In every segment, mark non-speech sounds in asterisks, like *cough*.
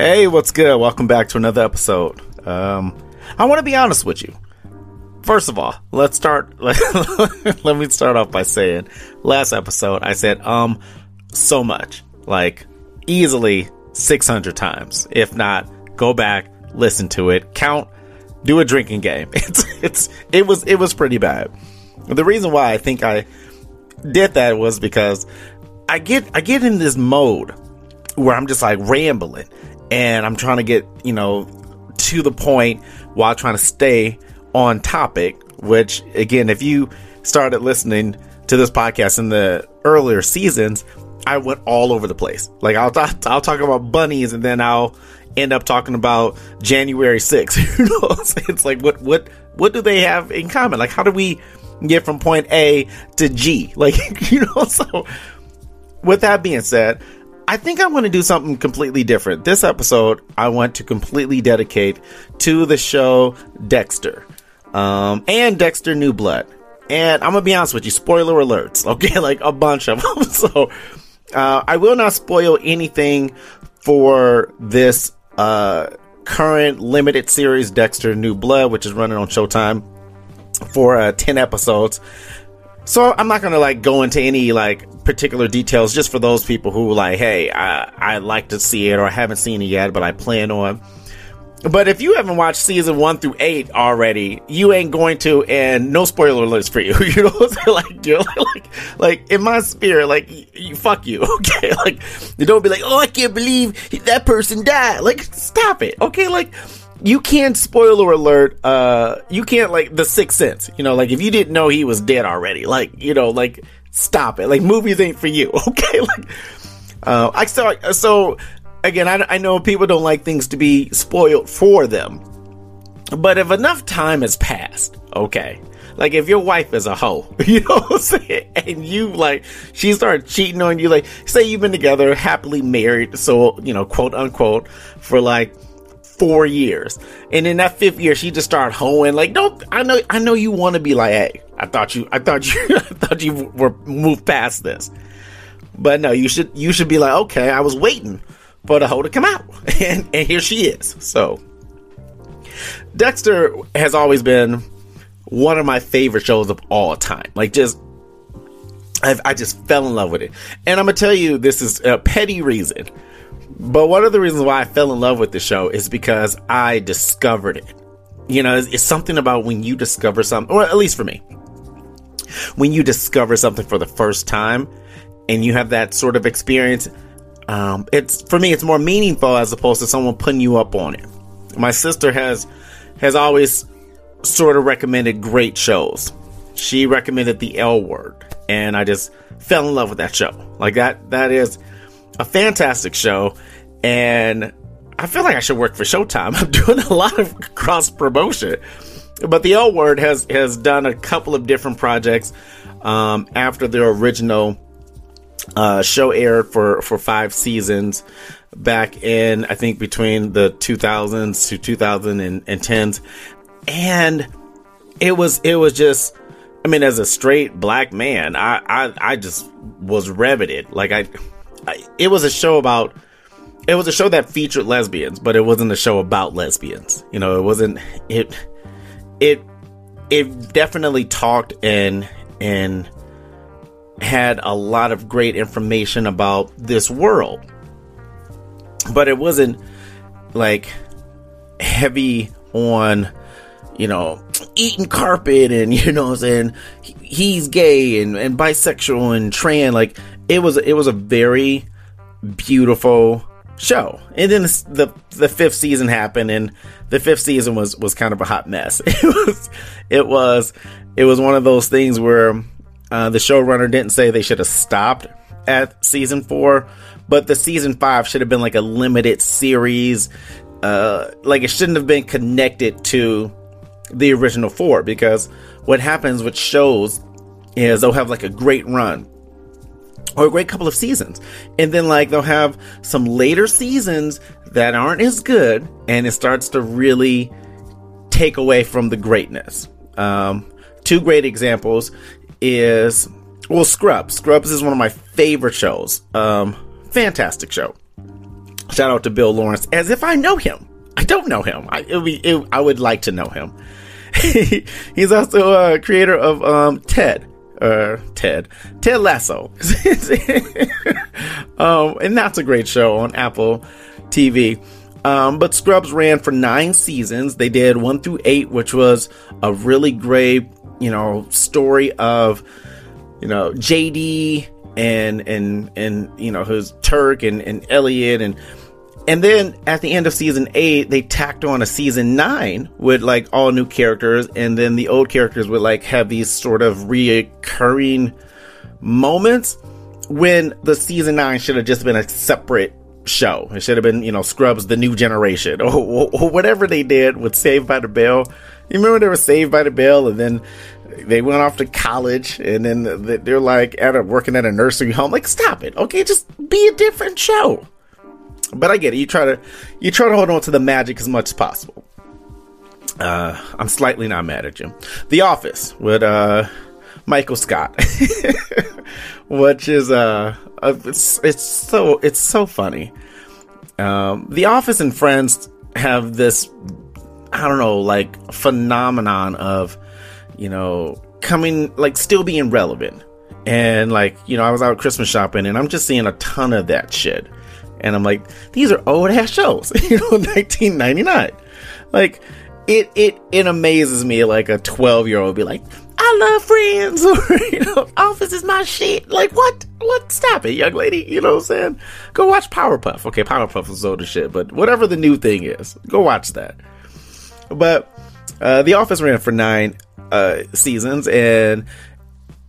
Hey, what's good? Welcome back to another episode. Um, I want to be honest with you. First of all, let's start. *laughs* let me start off by saying, last episode I said um so much, like easily 600 times. If not, go back, listen to it, count, do a drinking game. *laughs* It's it's it was it was pretty bad. The reason why I think I did that was because I get I get in this mode where I'm just like rambling and I'm trying to get, you know, to the point while trying to stay on topic, which again, if you started listening to this podcast in the earlier seasons, I went all over the place. Like I'll talk, *laughs* I'll talk about bunnies and then I'll end up talking about January 6th. *laughs* you know, it's like what what what do they have in common? Like how do we get from point A to G? *laughs* Like you know, so with that being said, I think I'm going to do something completely different. This episode, I want to completely dedicate to the show Dexter um, and Dexter New Blood. And I'm going to be honest with you, spoiler alerts, *laughs* okay? Like a bunch of them. *laughs* so uh, I will not spoil anything for this uh, current limited series, Dexter New Blood, which is running on Showtime for uh, 10 episodes. So I'm not gonna like go into any like particular details just for those people who like, hey, I I like to see it or I haven't seen it yet, but I plan on. But if you haven't watched season one through eight already, you ain't going to, and no spoiler alerts for you. *laughs* You know, like you're like, like in my spirit, like you, fuck you, *laughs* okay? Like you don't be like, oh, I can't believe that person died. Like stop it, okay? Like you can't spoiler alert uh you can't like the sixth sense you know like if you didn't know he was dead already like you know like stop it like movies ain't for you *laughs* okay like uh i saw so again I, I know people don't like things to be spoiled for them but if enough time has passed okay like if your wife is a hoe, *laughs* you know what I'm saying? And you like she started cheating on you, like say you've been together, happily married, so you know, quote unquote, for like four years. And in that fifth year, she just started hoeing. Like, don't I know I know you want to be like, hey, I thought you I thought you *laughs* I thought you were moved past this. But no, you should you should be like, okay, I was waiting for the hoe to come out. *laughs* And and here she is. So Dexter has always been one of my favorite shows of all time. Like just I've, I just fell in love with it. And I'm gonna tell you, this is a petty reason. But one of the reasons why I fell in love with the show is because I discovered it. You know, it's, it's something about when you discover something, or at least for me, when you discover something for the first time and you have that sort of experience, um, it's for me, it's more meaningful as opposed to someone putting you up on it. My sister has has always sort of recommended great shows. She recommended the L Word, and I just fell in love with that show. Like that, that is a fantastic show, and I feel like I should work for Showtime. *laughs* I'm doing a lot of cross promotion, but the L Word has has done a couple of different projects um, after their original uh, show aired for for five seasons back in I think between the 2000s to 2010s, and it was it was just. I mean, as a straight black man, I, I, I just was riveted. Like I, it was a show about it was a show that featured lesbians, but it wasn't a show about lesbians. You know, it wasn't it it it definitely talked and and had a lot of great information about this world. But it wasn't like heavy on you know eating carpet and *laughs* you know I'm saying he's gay and, and bisexual and trans like it was it was a very beautiful show. And then the the fifth season happened, and the fifth season was was kind of a hot mess. *laughs* It was it was it was one of those things where uh, the showrunner didn't say they should have stopped at season four, but the season five should have been like a limited series. Uh, like it shouldn't have been connected to the original four because what happens with shows is they'll have like a great run or a great couple of seasons. And then like they'll have some later seasons that aren't as good and it starts to really take away from the greatness. Um, two great examples is well Scrubs. Scrubs is one of my favorite shows. Um, fantastic show. Shout out to Bill Lawrence, as if I know him. I don't know him. I be, it, I would like to know him. *laughs* He's also a creator of um, Ted. Uh, Ted, Ted Lasso, *laughs* um, and that's a great show on Apple TV. Um, but Scrubs ran for nine seasons. They did one through eight, which was a really great, you know, story of, you know, JD and and and you know his Turk and and Elliot and and then at the end of season eight, they tacked on a season nine with like all new characters, and then the old characters would like have these sort of reoccurring moments when the season nine should have just been a separate show. It should have been, you know, Scrubs the New Generation *laughs* or, or, whatever they did with Saved by the Bell. You remember they were Saved by the Bell and then they went off to college and then they're like at a, working at a nursing home. Like, stop it. Okay, just be a different show. But I get it. You try to you try to hold on to the magic as much as possible. Uh, I'm slightly not mad at you. The Office with uh, Michael Scott, *laughs* which is uh, uh, it's it's so it's so funny. Um, the Office and Friends have this I don't know like phenomenon of you know coming like still being relevant and like you know I was out Christmas shopping and I'm just seeing a ton of that shit and I'm like, these are old ass shows, *laughs* you know, 1999. Like, it it it amazes me like a 12 year old be like, I love Friends, *laughs* or you know, Office is my shit. Like, what? What? Stop it, young lady. You know what I'm saying? Go watch Powerpuff. Okay, Powerpuff is old as shit, but whatever the new thing is, go watch that. But uh, The Office ran for nine uh, seasons, and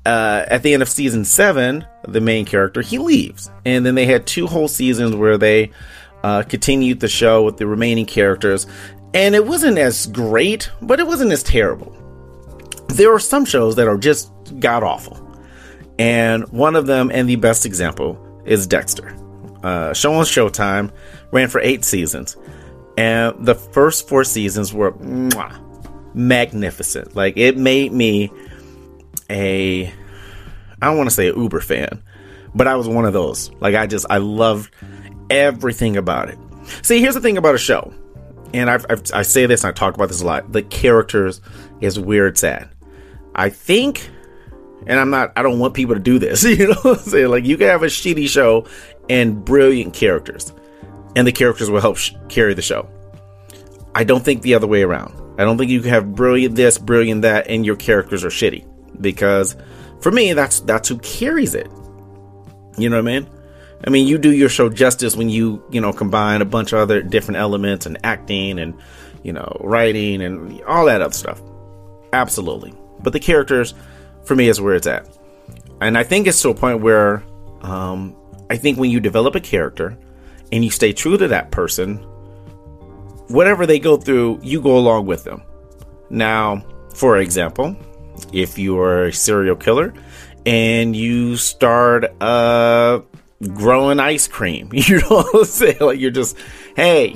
uh, at the end of season seven, the main character he leaves, and then they had two whole seasons where they uh, continued the show with the remaining characters, and it wasn't as great, but it wasn't as terrible. There are some shows that are just god awful, and one of them, and the best example, is Dexter. Uh, show on Showtime ran for eight seasons, and the first four seasons were mwah, magnificent. Like it made me a I don't want to say Uber fan, but I was one of those. Like I just I loved everything about it. See, here's the thing about a show, and I've, I've, i say this and I talk about this a lot. The characters is where it's at. I think, and I'm not. I don't want people to do this. *laughs* You know, what I'm saying like you can have a shitty show and brilliant characters, and the characters will help sh- carry the show. I don't think the other way around. I don't think you can have brilliant this, brilliant that, and your characters are shitty because for me that's that's who carries it. You know what i mean? I mean you do your show justice when you you know combine a bunch of other different elements and acting and you know writing and all that other stuff. Absolutely. But the characters for me is where it's at. And i think it's to a point where um, i think when you develop a character and you stay true to that person whatever they go through you go along with them. Now for example if you are a serial killer and you start uh growing ice cream. *laughs* You know what I'm saying? Like you're just, hey,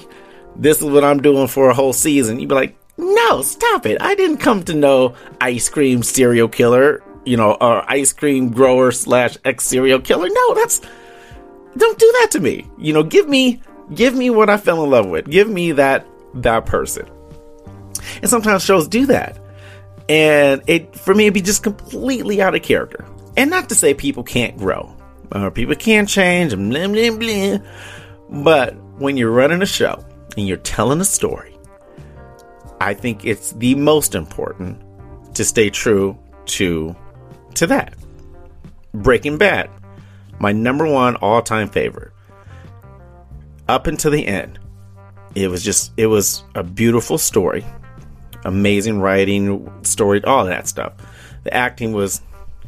this is what I'm doing for a whole season. You'd be like, no, stop it. I didn't come to know ice cream serial killer, you know, or ice cream grower slash ex serial killer. No, that's don't do that to me. You know, give me give me what I fell in love with. Give me that that person. And sometimes shows do that and it for me it'd be just completely out of character. And not to say people can't grow or people can't change blah blah blah. But when you're running a show and you're telling a story, I think it's the most important to stay true to to that. Breaking Bad, my number one all-time favorite. Up until the end, it was just it was a beautiful story amazing writing, story, all that stuff. The acting was,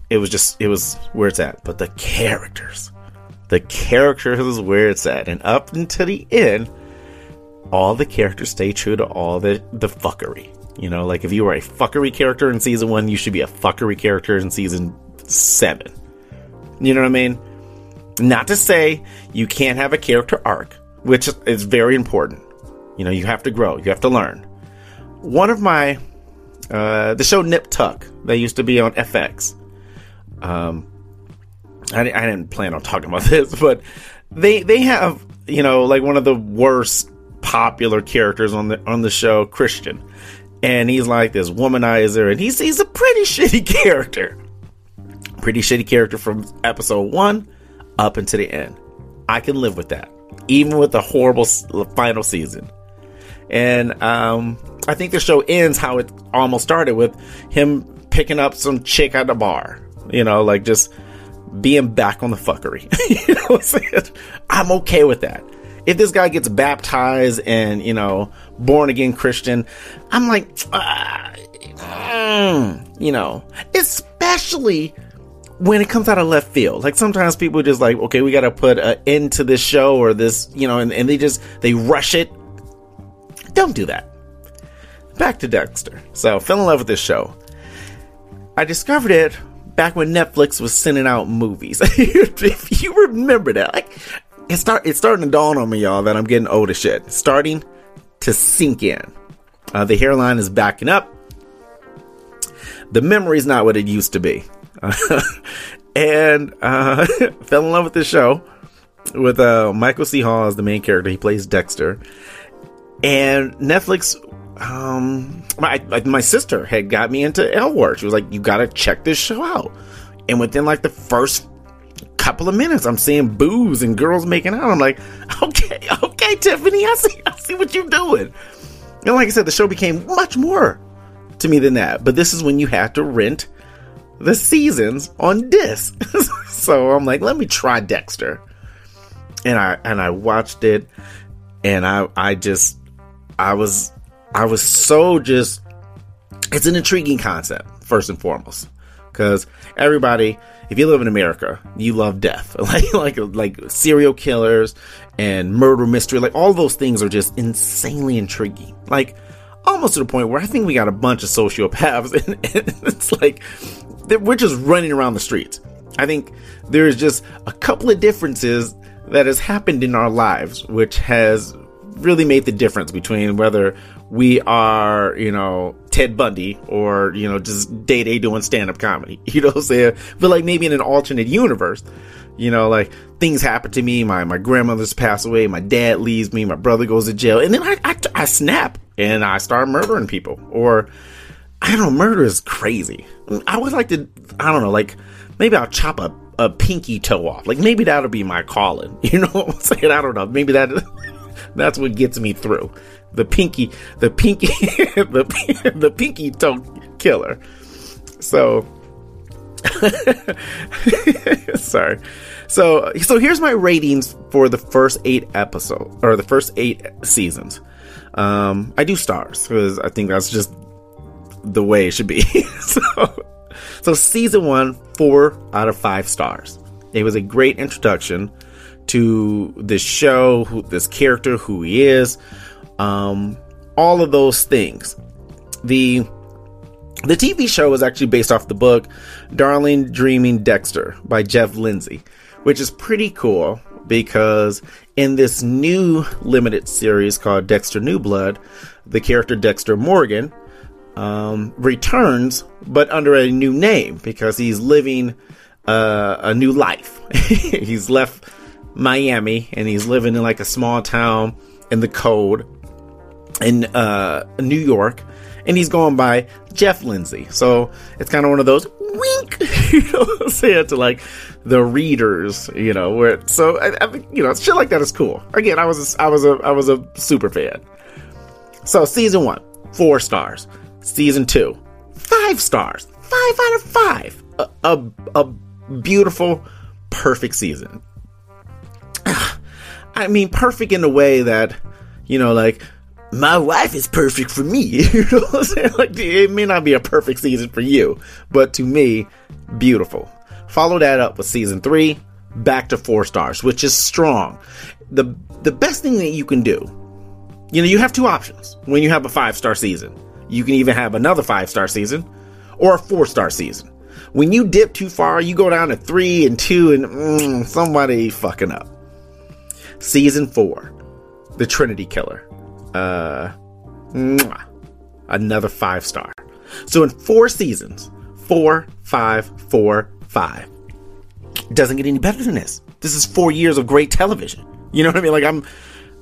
it was just, it was where it's at. But the characters, the characters is where it's at. And up until the end, all the characters stay true to all the, the fuckery. You know, like if you were a fuckery character in season one, you should be a fuckery character in season seven. You know what I mean? Not to say you can't have a character arc, which is very important. You know, you have to grow, you have to learn one of my uh, the show Nip Tuck that used to be on FX. Um, I, I didn't plan on talking about *laughs* this, but they they have you know, like one of the worst popular characters on the on the show, Christian. And he's like this womanizer, and he's he's a pretty *laughs* shitty character. Pretty shitty character from episode one up into the end. I can live with that, even with the horrible final season. And um, I think the show ends how it almost started with him picking up some chick at the bar. You know, like just being back on the fuckery. *laughs* you know I'm saying? I'm okay with that. If this guy gets baptized and, you know, born again Christian, I'm like, uh, mm, you know, especially when it comes out of left field. Like sometimes people just like, okay, we got to put an end to this show or this, you know, and, and they just, they rush it. Don't do that. Back to Dexter. So, fell in love with this show. I discovered it back when Netflix was sending out movies. *laughs* if you remember that, like it start it's starting to dawn on me, y'all, that I'm getting old as shit. starting to sink in. Uh, the hairline is backing up. The memory's not what it used to be. *laughs* and uh, *laughs* fell in love with this show with uh, Michael C. Hall as the main character. He plays Dexter. And Netflix um, my my sister had got me into L Word. She was like, "You got to check this show out." And within like the first couple of minutes, I'm seeing booze and girls making out. I'm like, "Okay, *laughs* okay, Tiffany, I see, I see what you're doing." And like I said, the show became much more to me than that. But this is when you have to rent the seasons on disc. *laughs* so I'm like, let me try Dexter. And I and I watched it and I I just I was I was so just, it's an intriguing concept, first and foremost. Because everybody, if you live in America, you love death. *laughs* Like, like, like serial killers and murder mystery. Like, all those things are just insanely intriguing. Like, almost to the point where I think we got a bunch of sociopaths, *laughs* and, and it's like, we're just running around the streets. I think there's just a couple of differences that has happened in our lives, which has really made the difference between whether we are, you know, Ted Bundy or, you know, just day day doing stand up comedy. *laughs* You know what I'm saying? But like maybe in an alternate universe, you know, like things happen to me. My, my grandmother's passed away. My dad leaves me. My brother goes to jail. And then I, I, I snap and I start murdering people. Or, I don't know, murder is crazy. I would like to, I don't know, like maybe I'll chop a, a pinky toe off. Like maybe that'll be my calling. *laughs* You know what I'm saying? I don't know. Maybe that *laughs* that's what gets me through the pinky, the pinky, *laughs* the, the pinky toe killer. So, *laughs* sorry. So, so here's my ratings for the first eight episodes or the first eight seasons. Um, I do stars because I think that's just the way it should be. *laughs* so, so season one, four out of five stars. It was a great introduction to this show, who, this character, who he is um, all of those things. The the TV show is actually based off the book Darkly Dreaming Dexter by Jeff Lindsay, which is pretty cool because in this new limited series called Dexter New Blood, the character Dexter Morgan um, returns, but under a new name because he's living uh, a new life. *laughs* he's left Miami and he's living in like a small town in the code in uh, New York, and he's going by Jeff Lindsay. So it's kind of one of those wink, *laughs* you know, say it to like the readers, you know. Where so I, I you know shit like that is cool. Again, I was a, I was a I was a super fan. So season one, four stars. Season two, five stars. Five out of five. A, a, a beautiful, perfect season. *sighs* I mean, perfect in a way that, you know, like my wife is perfect for me. *laughs* you know what I'm saying? Like, it may not be a perfect season for you, but to me, beautiful. Follow that up with season three, back to four stars, which is strong. The the best thing that you can do, you know, you have two options when you have a five star season. You can even have another five star season or a four star season. When you dip too far, you go down to three and two, and mm, somebody fucking up. Season four, The Trinity Killer uh, another five star. So in four seasons, four, five, four, five. Doesn't get any better than this. This is four years of great television. You know what I mean? Like I'm,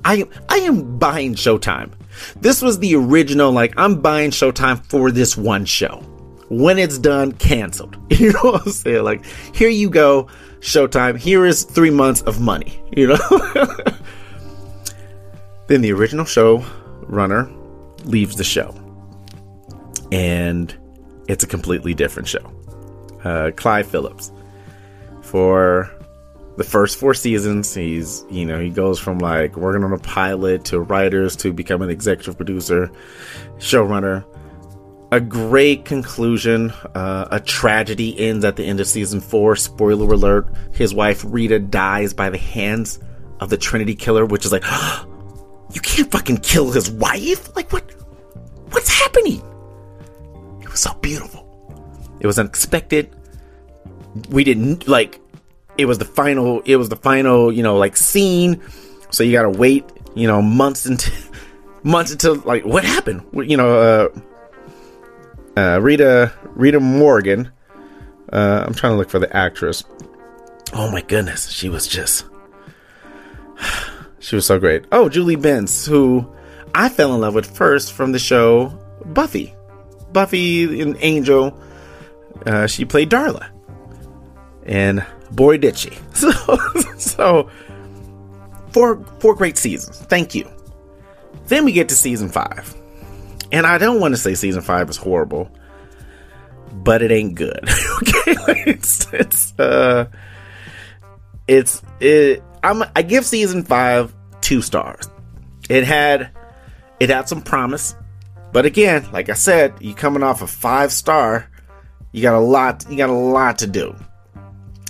I I am buying Showtime. This was the original. Like I'm buying Showtime for this one show. When it's done, canceled. *laughs* You know what I'm saying? Like here you go, Showtime. Here is three months of money. You know. *laughs* then the original show runner leaves the show, and it's a completely different show. Uh, Clyde Phillips. For the first four seasons he's you know he goes from like working on a pilot to writers to becoming an executive producer showrunner. A great conclusion. Uh, a tragedy ends at the end of season four. Spoiler alert his wife rita dies by the hands of the trinity killer which is like *gasps* you can't fucking kill his wife? Like what what's happening? It was so beautiful. It was unexpected. We didn't like it was the final it was the final you know like scene. So you gotta wait you know months *laughs* until months until like what happened? You know uh, uh rita rita morgan uh i'm trying to look for the actress. Oh my goodness she was just *sighs* she was so great oh julie benz who i fell in love with first from the show buffy buffy and angel uh, she played darla and boy did she. *laughs* So, so four four great seasons. Thank you. Then we get to season five, and I don't want to say season five is horrible, but it ain't good. *laughs* okay, *laughs* it's it's uh, it's it. I'm I give season five two stars. It had it had some promise, but again, like I said, you coming off a five star, you got a lot you got a lot to do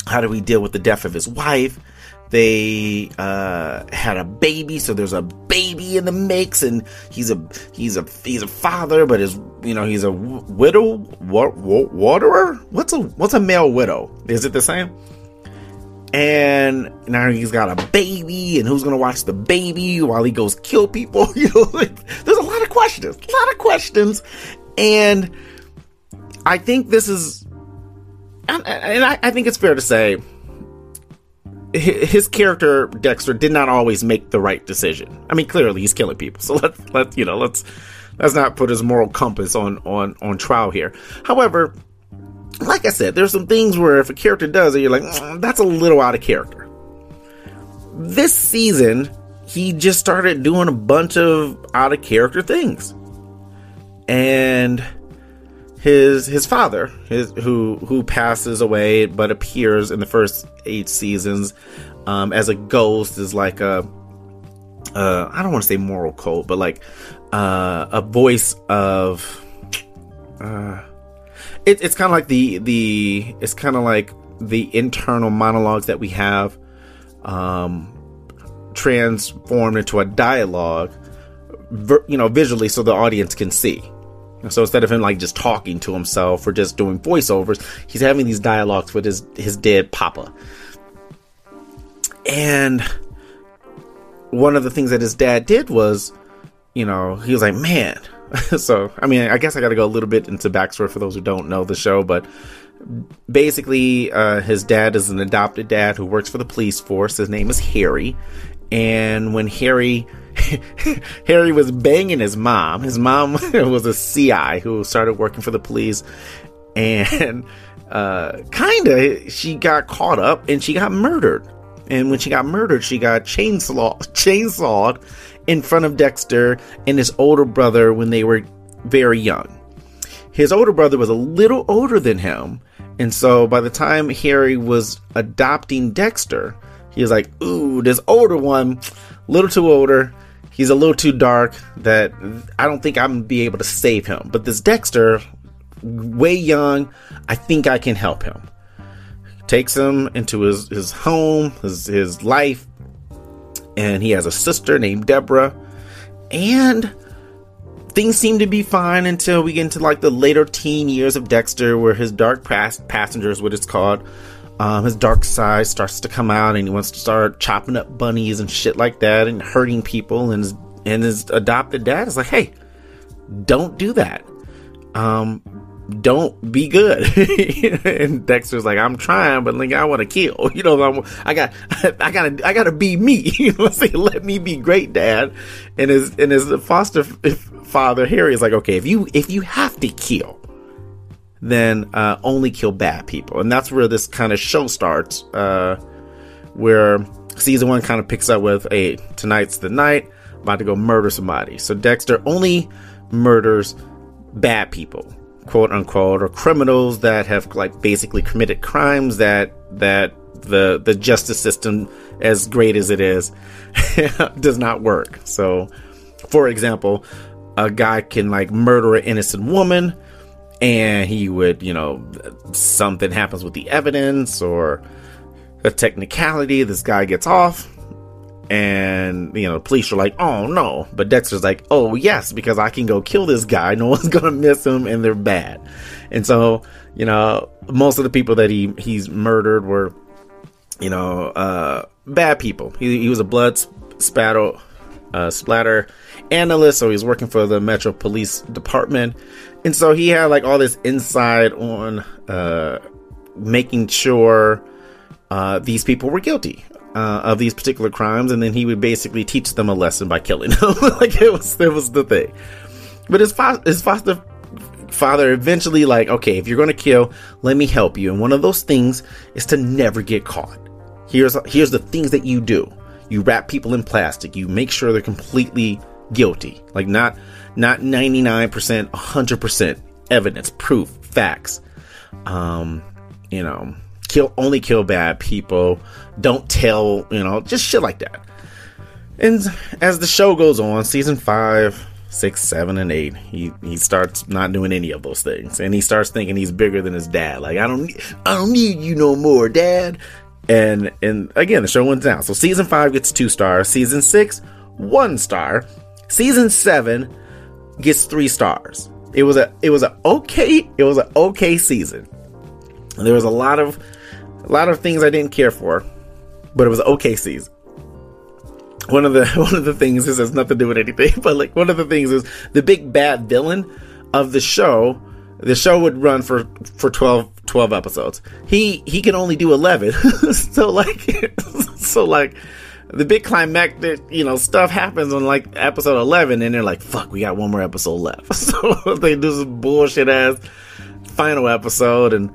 how do we deal with the death of his wife? They uh, had a baby, so there's a baby in the mix, and he's a he's a he's a father, but his you know he's a widow wa- waterer. What's a what's a male widow? Is it the same? And now he's got a baby, and who's gonna watch the baby while he goes kill people? *laughs* You know, like, there's a lot of questions, a lot of questions, and I think this is and, and I, I think it's fair to say his character Dexter did not always make the right decision. I mean, clearly he's killing people, *laughs* so let's let you know let's let's not put his moral compass on on on trial here. However, like I said, there's some things where if a character does it, you're like, mm, that's a little out of character. This season, he just started doing a bunch of out of character things, and his his father, his who who passes away but appears in the first eight seasons um, as a ghost is like a uh, I don't want to say moral code, but like uh, a voice of uh, it, it's kind of like the the it's kind of like the internal monologues that we have um, transformed into a dialogue, you know, visually, so the audience can see. So instead of him like just talking to himself or just doing voiceovers, he's having these dialogues with his his dead papa. And one of the things that his dad did was, you know, he was like, man. *laughs* so I mean, I guess I got to go a little bit into backstory for those who don't know the show, but basically, uh, his dad is an adopted dad who works for the police force. His name is Harry, and when Harry *laughs* Harry was banging his mom. His mom *laughs* was a CI who started working for the police, and uh, kinda she got caught up and she got murdered. And when she got murdered, she got chainsaw chainsawed in front of Dexter and his older brother when they were very young. His older brother was a little older than him, and so by the time Harry was adopting Dexter, he was like, "Ooh, this older one, little too older." he's a little too dark that I don't think I'm gonna be able to save him. But this Dexter, way young, I think I can help him. Takes him into his, his home, his, his life, and he has a sister named Deborah. And things seem to be fine until we get into like the later teen years of Dexter, where his dark past passenger is what it's called, um, his dark side starts to come out, and he wants to start chopping up bunnies and shit like that, and hurting people. And his, and his adopted dad is like, "Hey, don't do that." Um, don't be good. *laughs* and Dexter's like, I'm trying, but like I want to kill. *laughs* You know, I'm, I got, *laughs* I gotta, I gotta be me. You know, say, let me be great, Dad. And his and his foster father Harry is like, okay, if you if you have to kill, then uh, only kill bad people, and that's where this kind of show starts. Uh, where season one kind of picks up with, a tonight's the night, about to go murder somebody. So Dexter only murders bad people quote unquote, or criminals that have like basically committed crimes that that the the justice system, as great as it is, *laughs* does not work. So, for example, a guy can like murder an innocent woman, and he would, you know, something happens with the evidence or a technicality. This guy gets off, and you know the police are like oh no. But dexter's like oh yes because i can go kill this guy. No *laughs* one's gonna miss him and they're bad. And so you know most of the people that he he's murdered were you know uh bad people. He, he was a blood spatter uh, splatter analyst so he's working for the metro police department. And so he had like all this insight on uh making sure uh, these people were guilty uh, of these particular crimes, and then he would basically teach them a lesson by killing them. *laughs* like it was, it was the thing. But his, fo- his foster father eventually, like, okay, if you're going to kill, let me help you. And one of those things is to never get caught. Here's here's the things that you do. You wrap people in plastic. You make sure they're completely guilty. Like not not 99%, 100% evidence, proof, facts. Um, you know, kill only kill bad people. Don't tell you know just shit like that. And as the show goes on season five six seven and eight he he starts not doing any of those things. And he starts thinking he's bigger than his dad. Like i don't i don't need you no more dad. And and again the show went down. So season five gets two stars. Season six one star. Season seven gets three stars. It was a it was a okay it was an okay season. There was a lot of a lot of things I didn't care for, but it was okay season. One of the *laughs* one of the things this has nothing to do with anything, *laughs* but like one of the things is the big bad villain of the show. The show would run for for 12, 12 episodes. He he can only do eleven. *laughs* so like so like the big climactic, you know, stuff happens on like episode 11 and they're like, fuck, we got one more episode left. So they do this bullshit ass final episode and,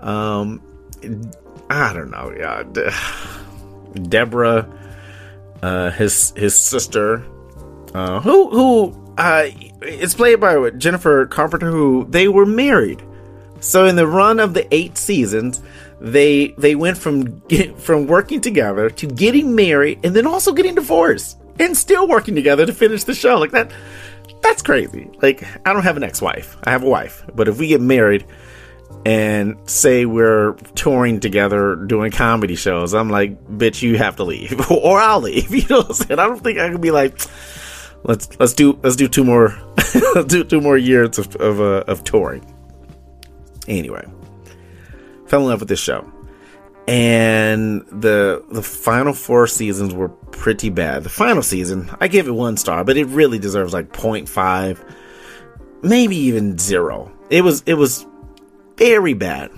um, I don't know. Yeah, De- *sighs* Deborah, uh, his his sister, uh, who who uh, it's played by Jennifer Carpenter, who they were married. So in the run of the eight seasons, they they went from *laughs* get, from working together to getting married, and then also getting divorced, and still working together to finish the show. Like that, that's crazy. Like I don't have an ex-wife. I have a wife, but if we get married and say we're touring together doing comedy shows, I'm like, bitch, you have to leave, *laughs* or I'll leave. *laughs* You know what I'm saying? I don't think I can be like, let's let's do let's do two more *laughs* do two more years of of, uh, of touring. Anyway, fell in love with this show, and the the final four seasons were pretty bad. The final season, I give it one star, but it really deserves like 0.5, maybe even zero. It was it was very bad.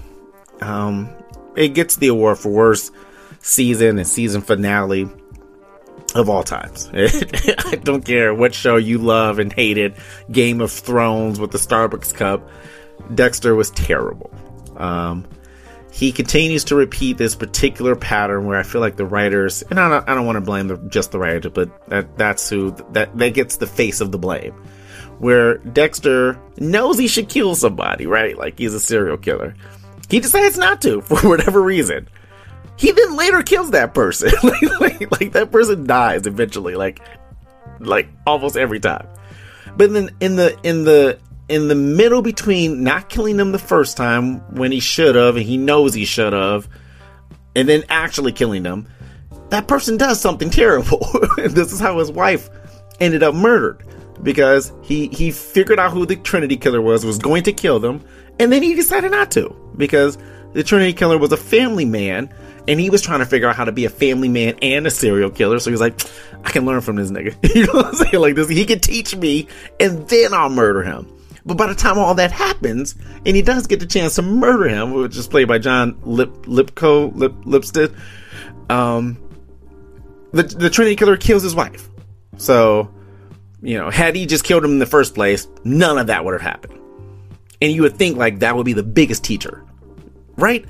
Um, it gets the award for worst season and season finale of all times. *laughs* I don't care what show you love and hated, Game of Thrones with the Starbucks cup. Dexter was terrible. Um, he continues to repeat this particular pattern where I feel like the writers, and I don't, I don't want to blame the, just the writer, but that, that's who that that gets the face of the blame where Dexter knows he should kill somebody, right? Like he's a serial killer. He decides not to *laughs* for whatever reason. He then later kills that person. *laughs* like, like, like, that person dies eventually, like like almost every time. But then in the in the in the middle between not killing him the first time when he should have and he knows he should have, and then actually killing him, that person does something *laughs* terrible. this is how his wife ended up murdered because he he figured out who the Trinity killer was, was going to kill them, and then he decided not to because the Trinity killer was a family man, and he was trying to figure out how to be a family man and a serial killer. So he's like, I can learn from this nigga. *laughs* you know what I'm saying? Like this, he can teach me, and then I'll murder him. But by the time all that happens, and he does get the chance to murder him, which is played by John Lip Lipko Lip Lipstead, um, the the Trinity Killer kills his wife. So, you know, had he just killed him in the first place, none of that would have happened. And you would think like that would be the biggest teacher, right?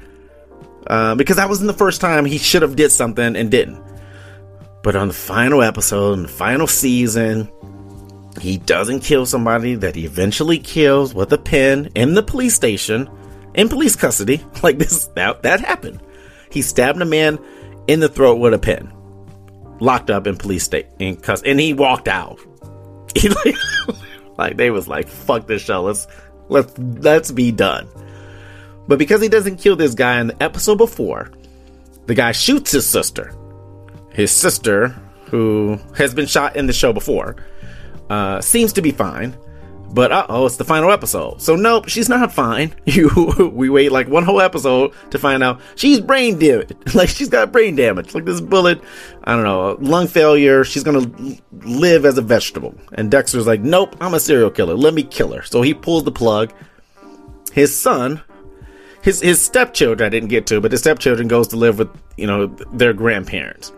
Uh, because that wasn't the first time he should have did something and didn't. But on the final episode, in the final season, he doesn't kill somebody that he eventually kills with a pen in the police station, in police custody. *laughs* Like this, that, that happened. He stabbed a man in the throat with a pen, locked up in police state in custody, and he walked out. *laughs* Like they was like, "Fuck this show. Let's let's let's be done." But because he doesn't kill this guy in the episode before, the guy shoots his sister. His sister, who has been shot in the show before, uh, seems to be fine. But uh oh, it's the final episode. So nope, she's not fine. *laughs* You we wait like one whole episode to find out she's brain damaged. *laughs* Like she's got brain damage. Like this bullet, I don't know, lung failure. She's gonna live as a vegetable. And Dexter's like, nope, I'm a serial killer. Let me kill her. So he pulls the plug. His son, his his stepchildren, I didn't get to, but his stepchildren goes to live with you know their grandparents.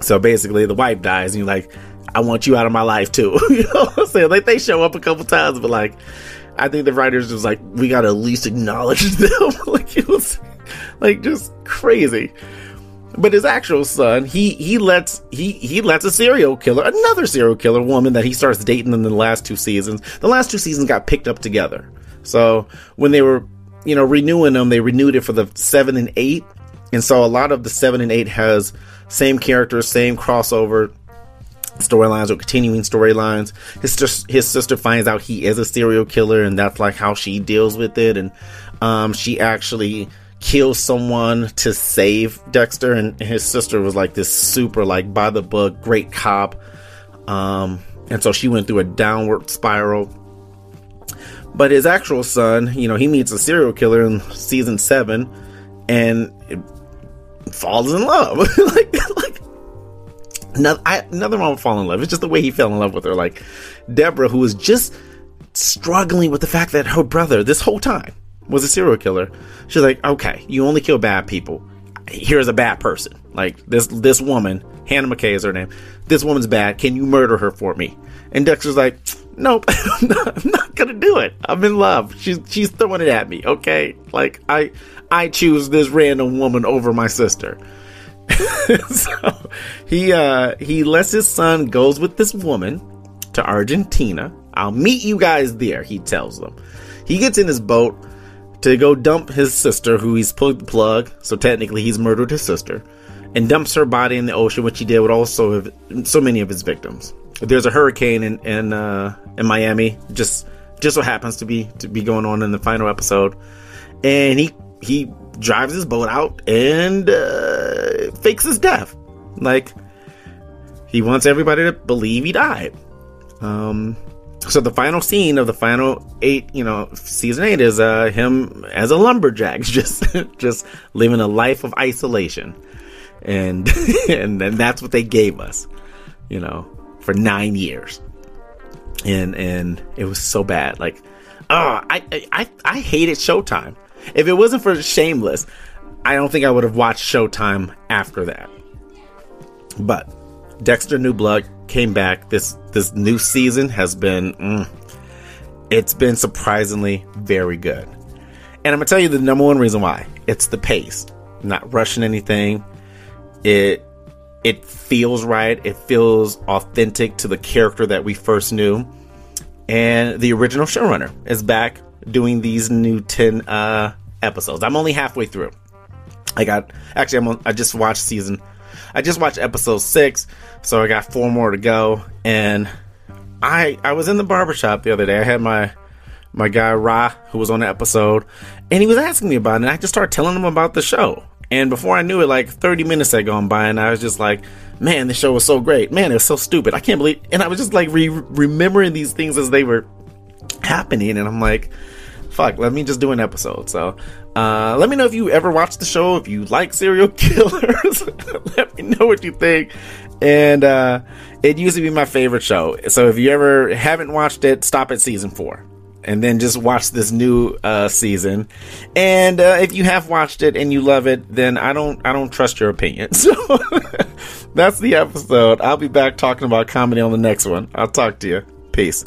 So basically, the wife dies, and you're like, I want you out of my life too. *laughs* you know what I'm saying? Like they show up a couple times, but like I think the writers was like, we gotta at least acknowledge *laughs* them. like it was like just crazy. But his actual son, he he lets he he lets a serial killer, another serial killer woman that he starts dating in the last two seasons. The last two seasons got picked up together. So when they were, you know, renewing them, they renewed it for the seven and eight. And so a lot of the seven and eight has same characters, same crossover storylines or continuing storylines. His his sister finds out he is a serial killer, and that's like how she deals with it. And um, she actually kills someone to save Dexter, and his sister was like this super like by the book great cop. Um, and so she went through a downward spiral. But his actual son, you know, he meets a serial killer in season seven, and falls in love. *laughs* like, like Another, one would fall in love. It's just the way he fell in love with her. Like Deborah, who was just struggling with the fact that her brother, this whole time, was a serial killer. She's like, okay, you only kill bad people. Here's a bad person. Like this, this woman, Hannah McKay is her name. This woman's bad. Can you murder her for me? And Dexter's like, nope, *laughs* I'm not, I'm not gonna do it. I'm in love. She's she's throwing it at me. Okay, like I I choose this random woman over my sister. *laughs* so he uh he lets his son goes with this woman to Argentina. I'll meet you guys there, he tells them. He gets in his boat to go dump his sister, who he's pulled the plug, so technically he's murdered his sister, and dumps her body in the ocean, which he did with also so many of his victims. There's a hurricane in in, uh, in Miami, just just so happens to be to be going on in the final episode, and he he drives his boat out and uh, fakes his death. Like, he wants everybody to believe he died. Um, so the final scene of the final eight, you know, season eight is uh, him as a lumberjack, *laughs* just just living a life of isolation, and *laughs* and then that's what they gave us, you know, for nine years, and and it was so bad. Like, oh, I I I hated Showtime. If it wasn't for Shameless, I don't think I would have watched Showtime after that. But Dexter New Blood came back. This this new season has been mm, it's been surprisingly very good. And I'm gonna tell you the number one reason why. It's the pace. not rushing anything. It it feels right. It feels authentic to the character that we first knew. And the original showrunner is back doing these new 10 uh, episodes. I'm only halfway through. I got actually I'm on, I just watched season I just watched episode 6, so I got four more to go and I I was in the barbershop the other day. I had my my guy Ra who was on the episode and he was asking me about it and I just started telling him about the show. And before I knew it, like 30 minutes had gone by, and I was just like, man, the show was so great. Man, it was so stupid. I can't believe. And I was just like re- remembering these things as they were happening. And I'm like, fuck, let me just do an episode. So, uh, let me know if you ever watched the show, if you like serial *laughs* killers. *laughs* let me know what you think. And uh, it used to be my favorite show. So if you ever haven't watched it, stop at season four. and then just watch this new uh, season. And uh, if you have watched it and you love it, then I don't I don't trust your opinion. *laughs* So that's the episode. I'll be back talking about comedy on the next one. I'll talk to you. Peace.